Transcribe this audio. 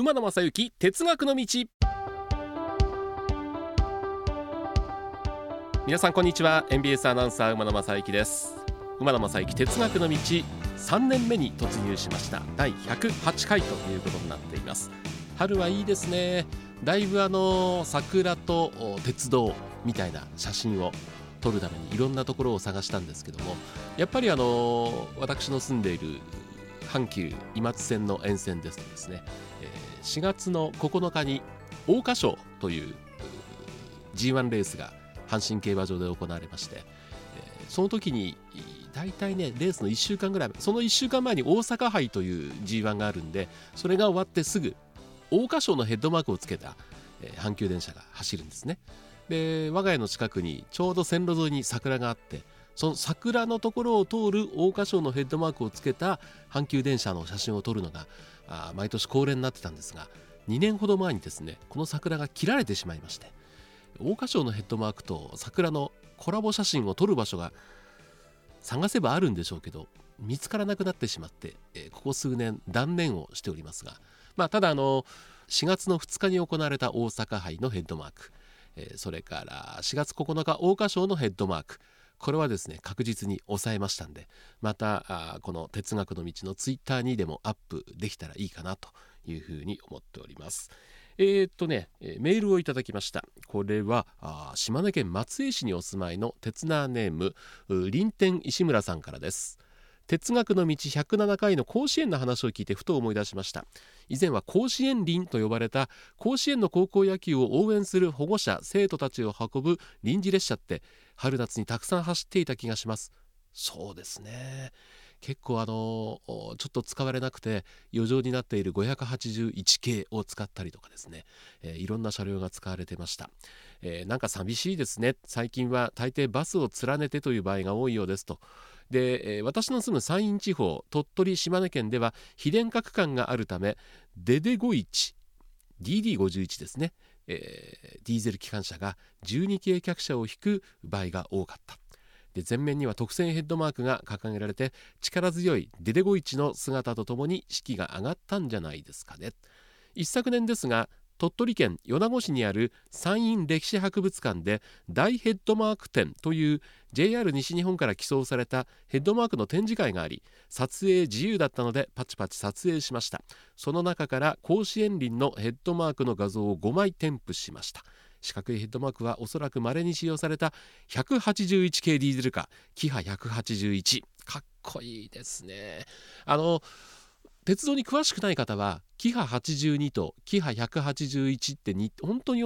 馬野正幸哲学の道。皆さんこんにちは。NBS アナウンサー馬野正幸です。馬野正幸哲学の道。3年目に突入しました。第108回ということになっています。春はいいですね。だいぶあの桜と鉄道みたいな写真を撮るためにいろんなところを探したんですけどもやっぱりあの私の住んでいる阪急今津線の沿線ですとですねえ4月の9日に桜花賞という G1 レースが阪神競馬場で行われましてえその時に大体ねレースの1週間ぐらいその1週間前に大阪杯という G1 があるんでそれが終わってすぐ桜花賞のヘッドマークをつけたえ阪急電車が走るんですね。で我が家の近くにちょうど線路沿いに桜があってその桜のところを通る桜花賞のヘッドマークをつけた阪急電車の写真を撮るのがあ毎年恒例になってたんですが2年ほど前にですねこの桜が切られてしまいまして桜花賞のヘッドマークと桜のコラボ写真を撮る場所が探せばあるんでしょうけど見つからなくなってしまって、えここ数年断念をしておりますが、まあ、ただあの4月の2日に行われた大阪杯のヘッドマーク、えそれから4月9日桜花賞のヘッドマークこれはですね確実に抑えましたんでまたあこの哲学の道のツイッターにでもアップできたらいいかなというふうに思っております。えー、っとねメールをいただきました。これはあ島根県松江市にお住まいの鉄ナーネーム臨天石村さんからです。哲学の道107回の甲子園の話を聞いてふと思い出しました。以前は甲子園林と呼ばれた甲子園の高校野球を応援する保護者生徒たちを運ぶ臨時列車って春夏にたくさん走っていた気がします。そうですね。結構あのちょっと使われなくて余剰になっている581系を使ったりとかですね、えー、いろんな車両が使われてました、えー、なんか寂しいですね。最近は大抵バスを連ねてという場合が多いようですと。で、えー、私の住む山陰地方鳥取島根県では非電化区間があるためデデ51 DD51 ですね、えー、ディーゼル機関車が12系客車を引く場合が多かった。で前面には特選ヘッドマークが掲げられて力強いデデゴイチの姿とともに士気が上がったんじゃないですかね。一昨年ですが鳥取県米子市にある山陰歴史博物館で大ヘッドマーク展という JR 西日本から寄贈されたヘッドマークの展示会があり撮影自由だったのでパチパチ撮影しました。その中から甲子園林のヘッドマークの画像を5枚添付しました。四角いヘッドマークはおそらく稀に使用された181系ディーゼルカキハ181かっこいいですね。あの鉄道に詳しくない方はキハ82とキハ181って本当に